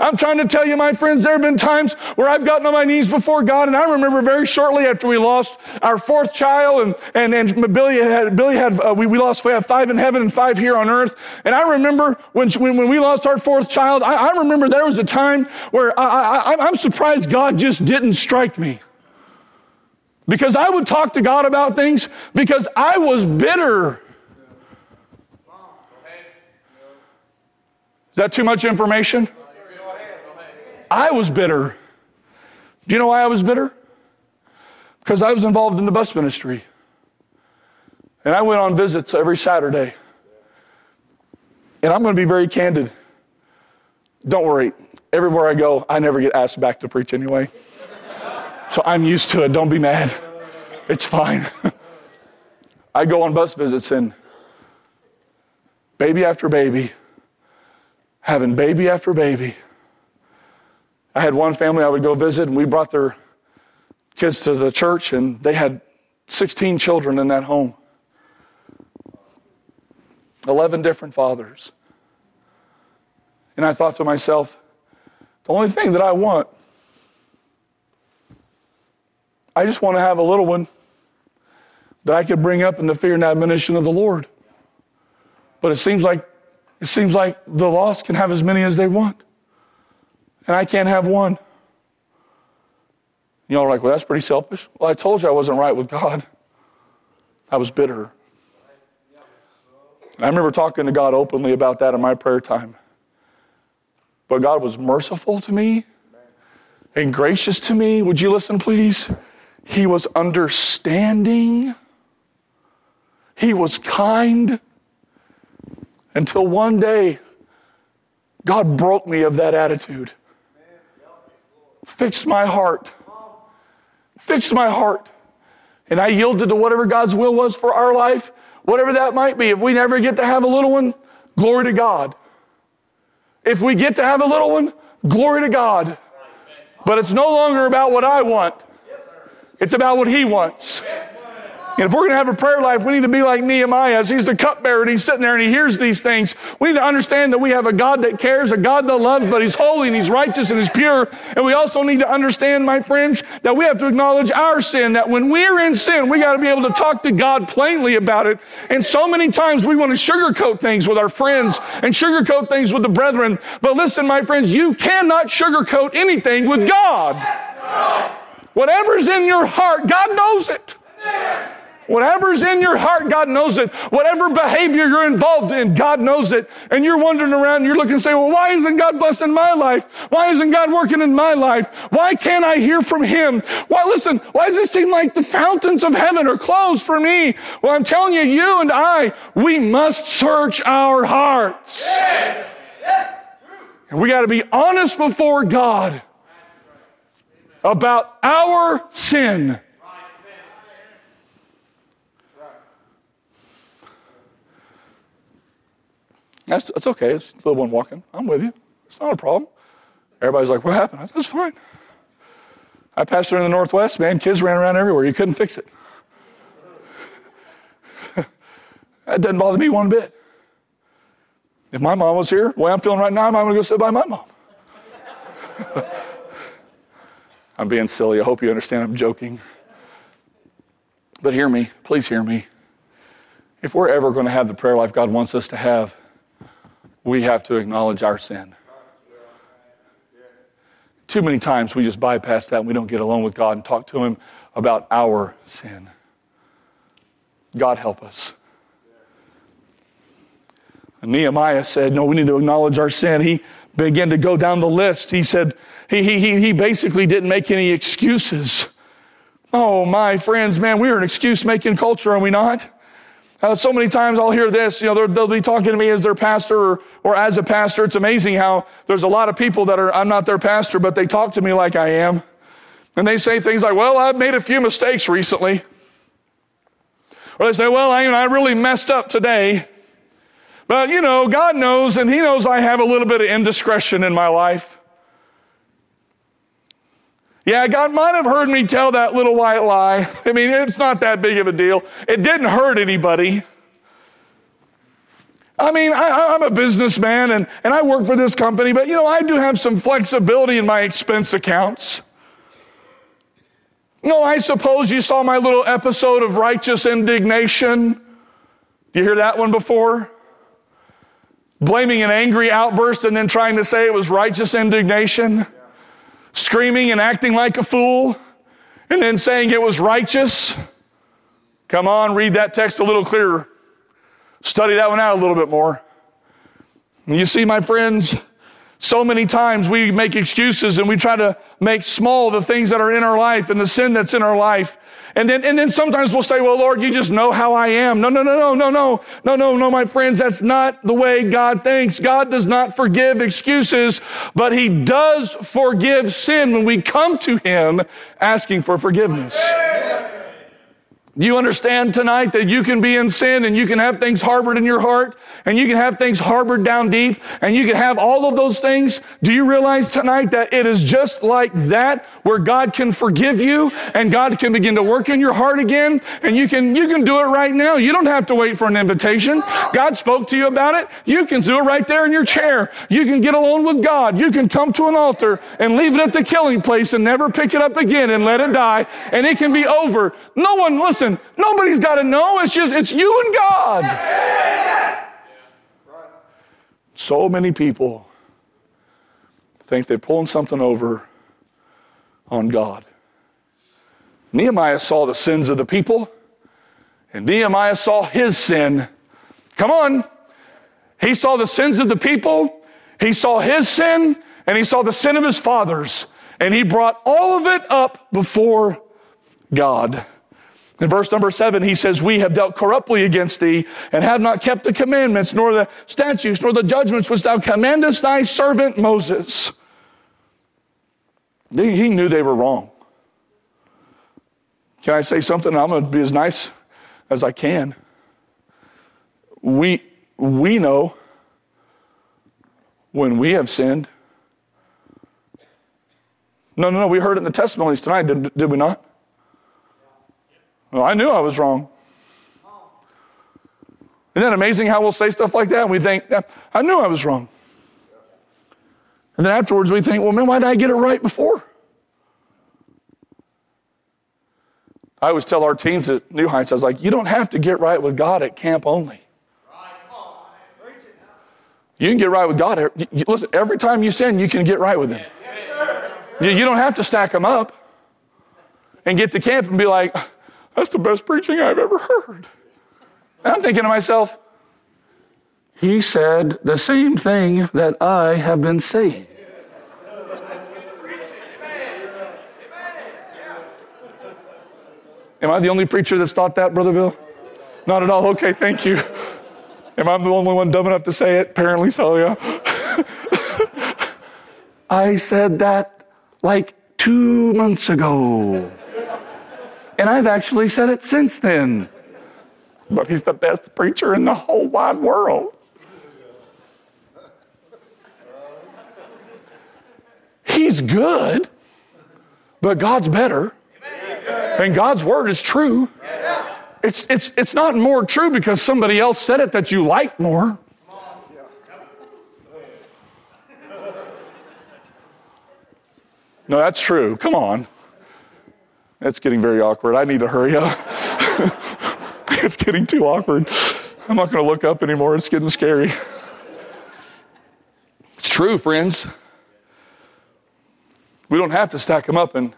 I'm trying to tell you, my friends, there have been times where I've gotten on my knees before God, and I remember very shortly after we lost our fourth child, and, and, and Billy had, Billy had uh, we, we lost, we have five in heaven and five here on earth. And I remember when, when, when we lost our fourth child, I, I remember there was a time where I, I, I'm surprised God just didn't strike me. Because I would talk to God about things because I was bitter. Is that too much information? I was bitter. Do you know why I was bitter? Because I was involved in the bus ministry. And I went on visits every Saturday. And I'm going to be very candid. Don't worry. Everywhere I go, I never get asked back to preach anyway. So I'm used to it. Don't be mad. It's fine. I go on bus visits and baby after baby, having baby after baby. I had one family I would go visit, and we brought their kids to the church, and they had 16 children in that home. 11 different fathers. And I thought to myself, the only thing that I want I just want to have a little one that I could bring up in the fear and admonition of the Lord. But it seems like it seems like the lost can have as many as they want. And I can't have one. Y'all are like, well, that's pretty selfish. Well, I told you I wasn't right with God. I was bitter. I remember talking to God openly about that in my prayer time. But God was merciful to me and gracious to me. Would you listen, please? He was understanding. He was kind. Until one day, God broke me of that attitude. Fixed my heart. Fixed my heart. And I yielded to whatever God's will was for our life, whatever that might be. If we never get to have a little one, glory to God. If we get to have a little one, glory to God. But it's no longer about what I want. It's about what He wants. And if we're going to have a prayer life, we need to be like Nehemiah. As he's the cupbearer and he's sitting there and he hears these things, we need to understand that we have a God that cares, a God that loves, but he's holy and he's righteous and he's pure. And we also need to understand, my friends, that we have to acknowledge our sin, that when we're in sin, we got to be able to talk to God plainly about it. And so many times we want to sugarcoat things with our friends and sugarcoat things with the brethren. But listen, my friends, you cannot sugarcoat anything with God. Whatever's in your heart, God knows it. Whatever's in your heart, God knows it. Whatever behavior you're involved in, God knows it. And you're wandering around you're looking and say, well, why isn't God blessing my life? Why isn't God working in my life? Why can't I hear from Him? Why, listen, why does it seem like the fountains of heaven are closed for me? Well, I'm telling you, you and I, we must search our hearts. And we got to be honest before God about our sin. That's, that's okay. It's a little one walking. I'm with you. It's not a problem. Everybody's like, what happened? I said, it's fine. I passed through in the Northwest, man. Kids ran around everywhere. You couldn't fix it. that doesn't bother me one bit. If my mom was here, the way I'm feeling right now, I'm going to go sit by my mom. I'm being silly. I hope you understand I'm joking. But hear me. Please hear me. If we're ever going to have the prayer life God wants us to have, we have to acknowledge our sin. Too many times we just bypass that and we don't get alone with God and talk to Him about our sin. God help us. And Nehemiah said, No, we need to acknowledge our sin. He began to go down the list. He said, he, he, he basically didn't make any excuses. Oh, my friends, man, we're an excuse making culture, are we not? Uh, so many times I'll hear this, you know, they'll be talking to me as their pastor or, or as a pastor. It's amazing how there's a lot of people that are, I'm not their pastor, but they talk to me like I am. And they say things like, well, I've made a few mistakes recently. Or they say, well, I, you know, I really messed up today. But, you know, God knows, and He knows I have a little bit of indiscretion in my life. Yeah, God might have heard me tell that little white lie. I mean, it's not that big of a deal. It didn't hurt anybody. I mean, I, am a businessman and, and I work for this company, but you know, I do have some flexibility in my expense accounts. No, I suppose you saw my little episode of righteous indignation. You hear that one before? Blaming an angry outburst and then trying to say it was righteous indignation screaming and acting like a fool, and then saying it was righteous. Come on, read that text a little clearer. Study that one out a little bit more. You see, my friends, so many times we make excuses and we try to make small the things that are in our life and the sin that's in our life. And then, and then sometimes we'll say, well, Lord, you just know how I am. No, no, no, no, no, no, no, no, no, my friends. That's not the way God thinks. God does not forgive excuses, but He does forgive sin when we come to Him asking for forgiveness. You understand tonight that you can be in sin and you can have things harbored in your heart and you can have things harbored down deep and you can have all of those things. Do you realize tonight that it is just like that where God can forgive you and God can begin to work in your heart again and you can, you can do it right now. You don't have to wait for an invitation. God spoke to you about it. You can do it right there in your chair. You can get alone with God. You can come to an altar and leave it at the killing place and never pick it up again and let it die and it can be over. No one, listen, Listen, nobody's got to know. It's just, it's you and God. So many people think they're pulling something over on God. Nehemiah saw the sins of the people, and Nehemiah saw his sin. Come on. He saw the sins of the people, he saw his sin, and he saw the sin of his fathers. And he brought all of it up before God. In verse number seven, he says, We have dealt corruptly against thee and have not kept the commandments, nor the statutes, nor the judgments which thou commandest thy servant Moses. He knew they were wrong. Can I say something? I'm going to be as nice as I can. We, we know when we have sinned. No, no, no. We heard it in the testimonies tonight, did, did we not? Well, I knew I was wrong. Isn't that amazing how we'll say stuff like that and we think, I knew I was wrong. And then afterwards we think, well, man, why did I get it right before? I always tell our teens at New Heights, I was like, you don't have to get right with God at camp only. You can get right with God. Listen, every time you sin, you can get right with Him. You don't have to stack them up and get to camp and be like, that's the best preaching I've ever heard. And I'm thinking to myself, he said the same thing that I have been saying. Am I the only preacher that's thought that, Brother Bill? Not at all. Okay, thank you. Am I the only one dumb enough to say it? Apparently so, yeah. I said that like two months ago. And I've actually said it since then. But he's the best preacher in the whole wide world. He's good, but God's better. And God's word is true. It's, it's, it's not more true because somebody else said it that you like more. No, that's true. Come on. It's getting very awkward. I need to hurry up. it's getting too awkward. I'm not going to look up anymore. It's getting scary. It's true, friends. We don't have to stack them up and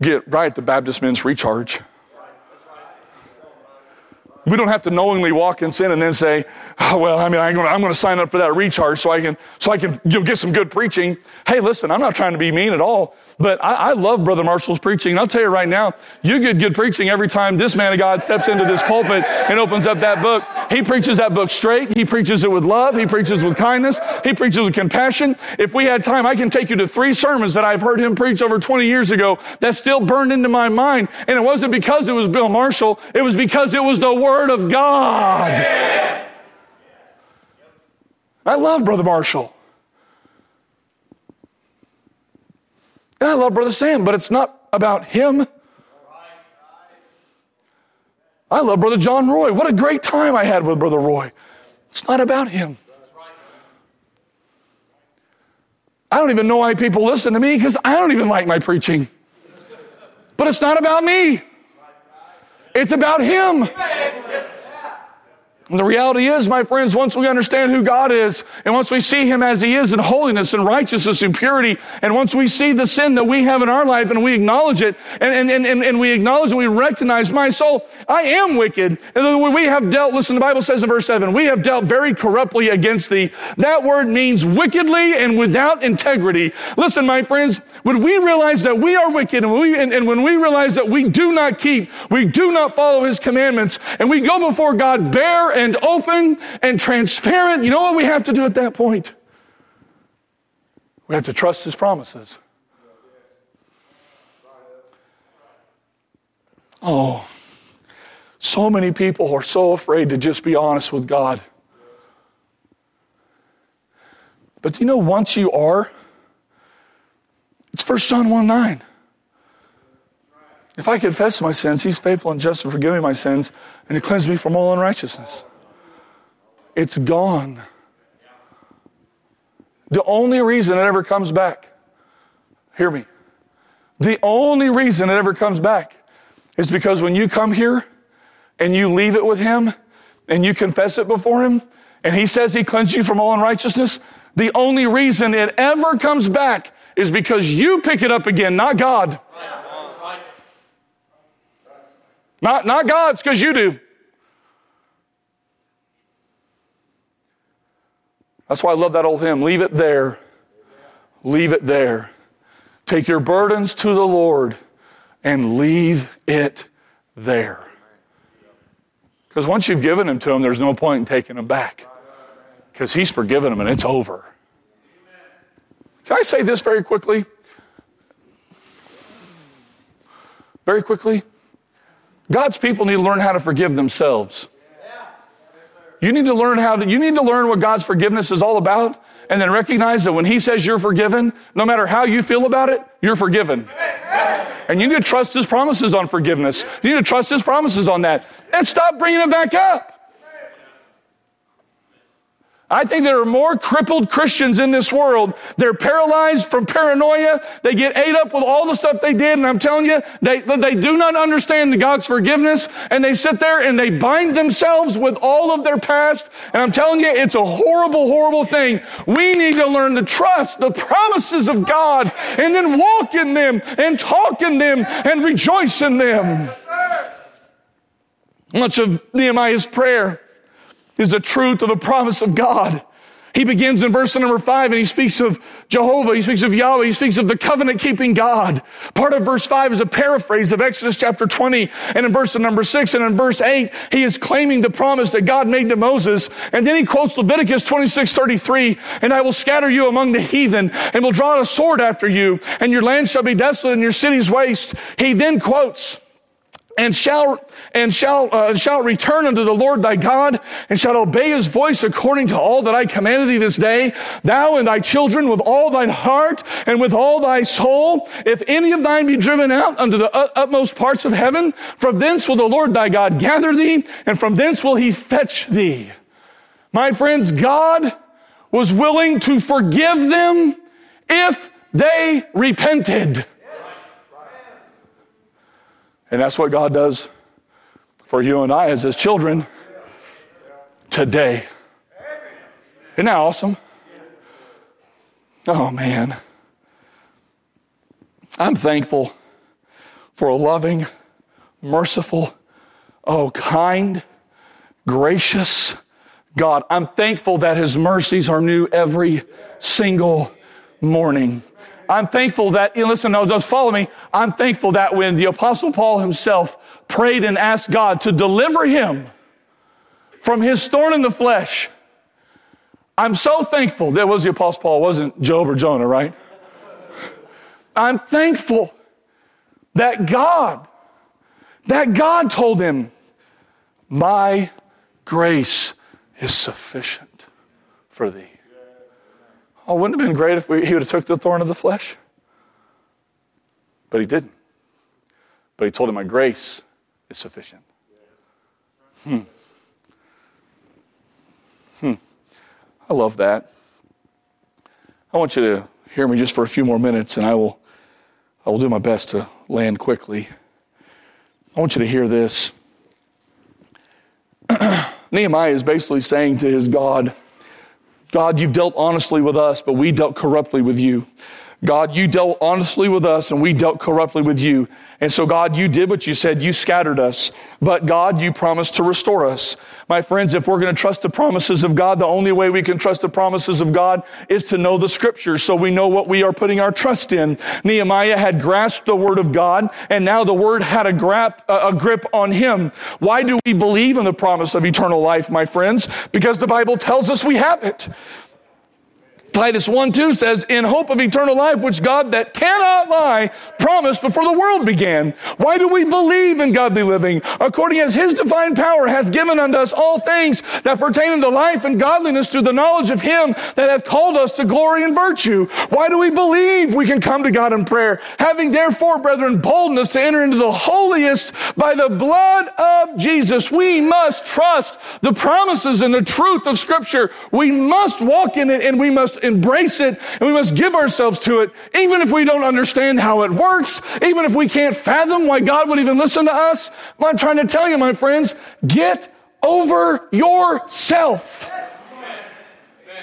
get right the Baptist men's recharge. We don't have to knowingly walk in sin and then say, oh, well, I mean, I'm going, to, sign up for that recharge so I can, so I can you know, get some good preaching. Hey, listen, I'm not trying to be mean at all, but I, I love Brother Marshall's preaching. And I'll tell you right now, you get good preaching every time this man of God steps into this pulpit and opens up that book. He preaches that book straight. He preaches it with love. He preaches with kindness. He preaches with compassion. If we had time, I can take you to three sermons that I've heard him preach over 20 years ago that still burned into my mind. And it wasn't because it was Bill Marshall. It was because it was the word Word of God. I love Brother Marshall. And I love Brother Sam, but it's not about him. I love Brother John Roy. What a great time I had with Brother Roy. It's not about him. I don't even know why people listen to me because I don't even like my preaching. But it's not about me. It's about Him. And the reality is, my friends, once we understand who God is, and once we see Him as He is in holiness and righteousness and purity, and once we see the sin that we have in our life and we acknowledge it, and, and, and, and we acknowledge and we recognize, my soul, I am wicked. And we have dealt, listen, the Bible says in verse 7, we have dealt very corruptly against thee. That word means wickedly and without integrity. Listen, my friends, when we realize that we are wicked, and, we, and, and when we realize that we do not keep, we do not follow His commandments, and we go before God bare and open and transparent, you know what we have to do at that point? We have to trust His promises. Oh, so many people are so afraid to just be honest with God. But you know, once you are, it's 1 John 1 9. If I confess my sins, he's faithful and just to forgive me my sins and to cleanse me from all unrighteousness. It's gone. The only reason it ever comes back, hear me, the only reason it ever comes back is because when you come here and you leave it with Him and you confess it before Him and He says He cleansed you from all unrighteousness, the only reason it ever comes back is because you pick it up again, not God. Not, not God, it's because you do. That's why I love that old hymn. Leave it there. Leave it there. Take your burdens to the Lord and leave it there. Because once you've given them to him, there's no point in taking them back. Because he's forgiven them and it's over. Can I say this very quickly? Very quickly. God's people need to learn how to forgive themselves. You need to learn how to, you need to learn what God's forgiveness is all about and then recognize that when He says you're forgiven, no matter how you feel about it, you're forgiven. And you need to trust His promises on forgiveness. You need to trust His promises on that and stop bringing it back up. I think there are more crippled Christians in this world. They're paralyzed from paranoia. They get ate up with all the stuff they did. And I'm telling you, they, they do not understand God's forgiveness. And they sit there and they bind themselves with all of their past. And I'm telling you, it's a horrible, horrible thing. We need to learn to trust the promises of God and then walk in them and talk in them and rejoice in them. Much of Nehemiah's prayer is the truth of the promise of God. He begins in verse number five and he speaks of Jehovah, he speaks of Yahweh, he speaks of the covenant keeping God. Part of verse five is a paraphrase of Exodus chapter 20. And in verse number six and in verse eight, he is claiming the promise that God made to Moses. And then he quotes Leviticus 26, 33, and I will scatter you among the heathen and will draw a sword after you and your land shall be desolate and your cities waste. He then quotes, and shall and shall uh, shall return unto the Lord thy God, and shall obey his voice according to all that I commanded thee this day, thou and thy children with all thine heart and with all thy soul. If any of thine be driven out unto the utmost parts of heaven, from thence will the Lord thy God gather thee, and from thence will he fetch thee. My friends, God was willing to forgive them if they repented. And that's what God does for you and I as His children today. Isn't that awesome? Oh, man. I'm thankful for a loving, merciful, oh, kind, gracious God. I'm thankful that his mercies are new every single morning. I'm thankful that, listen, no, just follow me. I'm thankful that when the apostle Paul himself prayed and asked God to deliver him from his thorn in the flesh, I'm so thankful that was the apostle Paul, wasn't Job or Jonah, right? I'm thankful that God, that God told him, my grace is sufficient for thee. Oh, wouldn't it have been great if we, he would have took the thorn of the flesh? But he didn't. But he told him, My grace is sufficient. Hmm. Hmm. I love that. I want you to hear me just for a few more minutes, and I will, I will do my best to land quickly. I want you to hear this. Nehemiah is basically saying to his God, God, you've dealt honestly with us, but we dealt corruptly with you. God, you dealt honestly with us and we dealt corruptly with you. And so, God, you did what you said. You scattered us. But, God, you promised to restore us. My friends, if we're going to trust the promises of God, the only way we can trust the promises of God is to know the scriptures so we know what we are putting our trust in. Nehemiah had grasped the word of God and now the word had a, grip, a grip on him. Why do we believe in the promise of eternal life, my friends? Because the Bible tells us we have it. Titus 1 2 says, In hope of eternal life, which God that cannot lie promised before the world began. Why do we believe in godly living? According as his divine power hath given unto us all things that pertain unto life and godliness through the knowledge of him that hath called us to glory and virtue. Why do we believe we can come to God in prayer? Having therefore, brethren, boldness to enter into the holiest by the blood of Jesus. We must trust the promises and the truth of Scripture. We must walk in it and we must embrace it and we must give ourselves to it, even if we don't understand how it works, even if we can't fathom why God would even listen to us. I'm trying to tell you, my friends, get over yourself.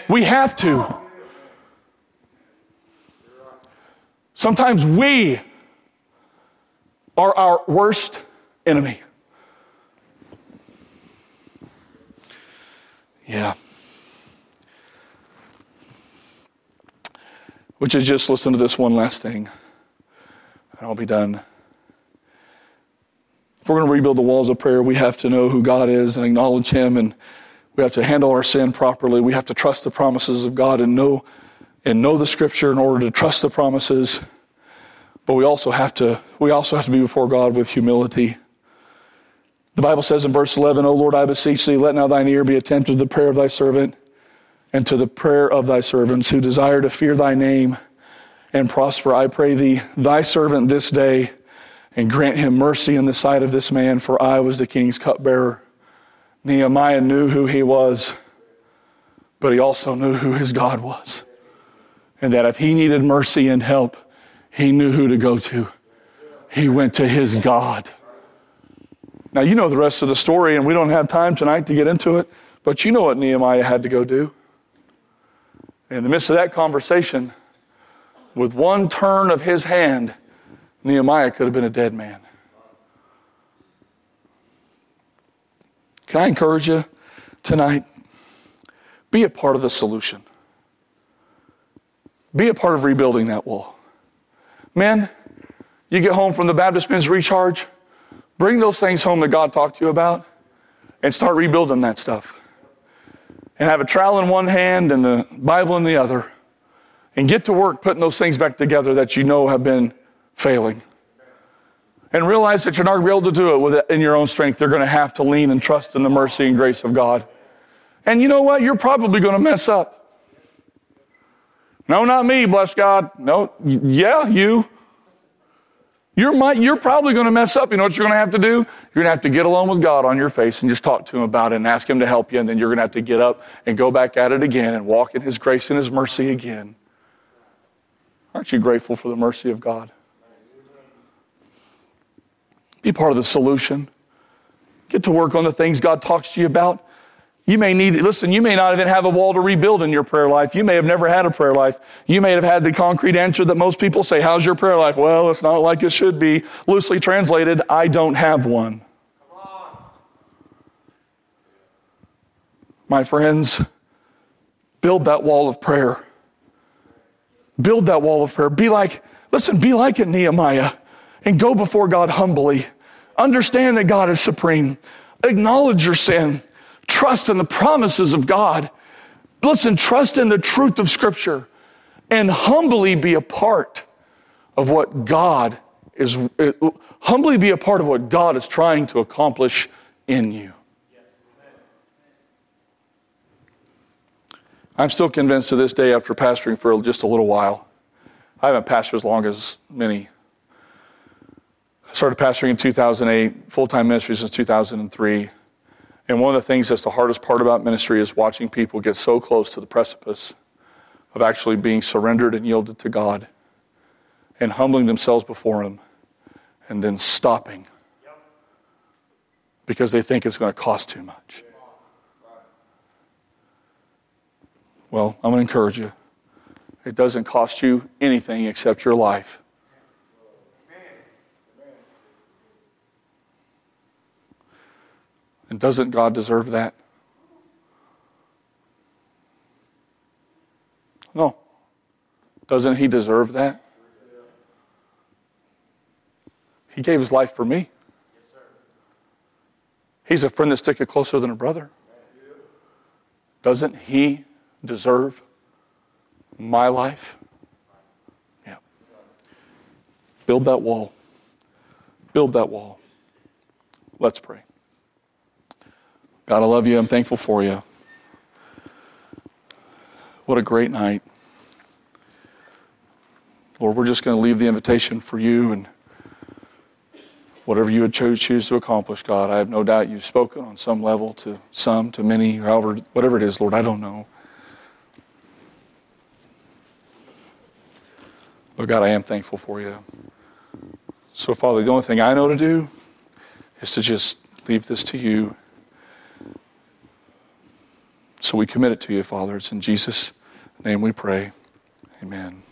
We have to. Sometimes we are our worst enemy. Yeah. Which is just listen to this one last thing, and I'll be done. If we're going to rebuild the walls of prayer, we have to know who God is and acknowledge Him, and we have to handle our sin properly. We have to trust the promises of God and know and know the Scripture in order to trust the promises. But we also have to we also have to be before God with humility. The Bible says in verse 11, O Lord, I beseech thee, let now thine ear be attentive to the prayer of thy servant and to the prayer of thy servants who desire to fear thy name and prosper. I pray thee, thy servant this day, and grant him mercy in the sight of this man, for I was the king's cupbearer. Nehemiah knew who he was, but he also knew who his God was. And that if he needed mercy and help, he knew who to go to. He went to his God. Now, you know the rest of the story, and we don't have time tonight to get into it, but you know what Nehemiah had to go do. In the midst of that conversation, with one turn of his hand, Nehemiah could have been a dead man. Can I encourage you tonight? Be a part of the solution. Be a part of rebuilding that wall. Men, you get home from the Baptist Men's Recharge, bring those things home that God talked to you about and start rebuilding that stuff and have a trowel in one hand and the Bible in the other and get to work putting those things back together that you know have been failing. And realize that you're not going to be able to do it with it in your own strength. You're going to have to lean and trust in the mercy and grace of God. And you know what? You're probably going to mess up. No, not me, bless God. No, yeah, you. You're, you're probably going to mess up. You know what you're going to have to do? You're going to have to get alone with God on your face and just talk to Him about it and ask Him to help you. And then you're going to have to get up and go back at it again and walk in His grace and His mercy again. Aren't you grateful for the mercy of God? Be part of the solution. Get to work on the things God talks to you about. You may need, listen, you may not even have a wall to rebuild in your prayer life. You may have never had a prayer life. You may have had the concrete answer that most people say, How's your prayer life? Well, it's not like it should be. Loosely translated, I don't have one. my friends, build that wall of prayer. Build that wall of prayer. Be like, listen, be like a Nehemiah and go before God humbly. Understand that God is supreme. Acknowledge your sin. Trust in the promises of God. Listen, trust in the truth of Scripture and humbly be a part of what God is, uh, humbly be a part of what God is trying to accomplish in you. I'm still convinced to this day, after pastoring for just a little while, I haven't pastored as long as many. I started pastoring in 2008, full time ministry since 2003. And one of the things that's the hardest part about ministry is watching people get so close to the precipice of actually being surrendered and yielded to God and humbling themselves before Him and then stopping because they think it's going to cost too much. Well, I'm going to encourage you. It doesn't cost you anything except your life. And doesn't God deserve that? No. Doesn't He deserve that? He gave His life for me. He's a friend that's sticking closer than a brother. Doesn't He deserve my life? Yeah. Build that wall. Build that wall. Let's pray. God, I love you. I'm thankful for you. What a great night. Lord, we're just going to leave the invitation for you and whatever you would choose to accomplish, God. I have no doubt you've spoken on some level to some, to many, however, whatever it is, Lord, I don't know. But God, I am thankful for you. So, Father, the only thing I know to do is to just leave this to you. So we commit it to you, Father. It's in Jesus' name we pray. Amen.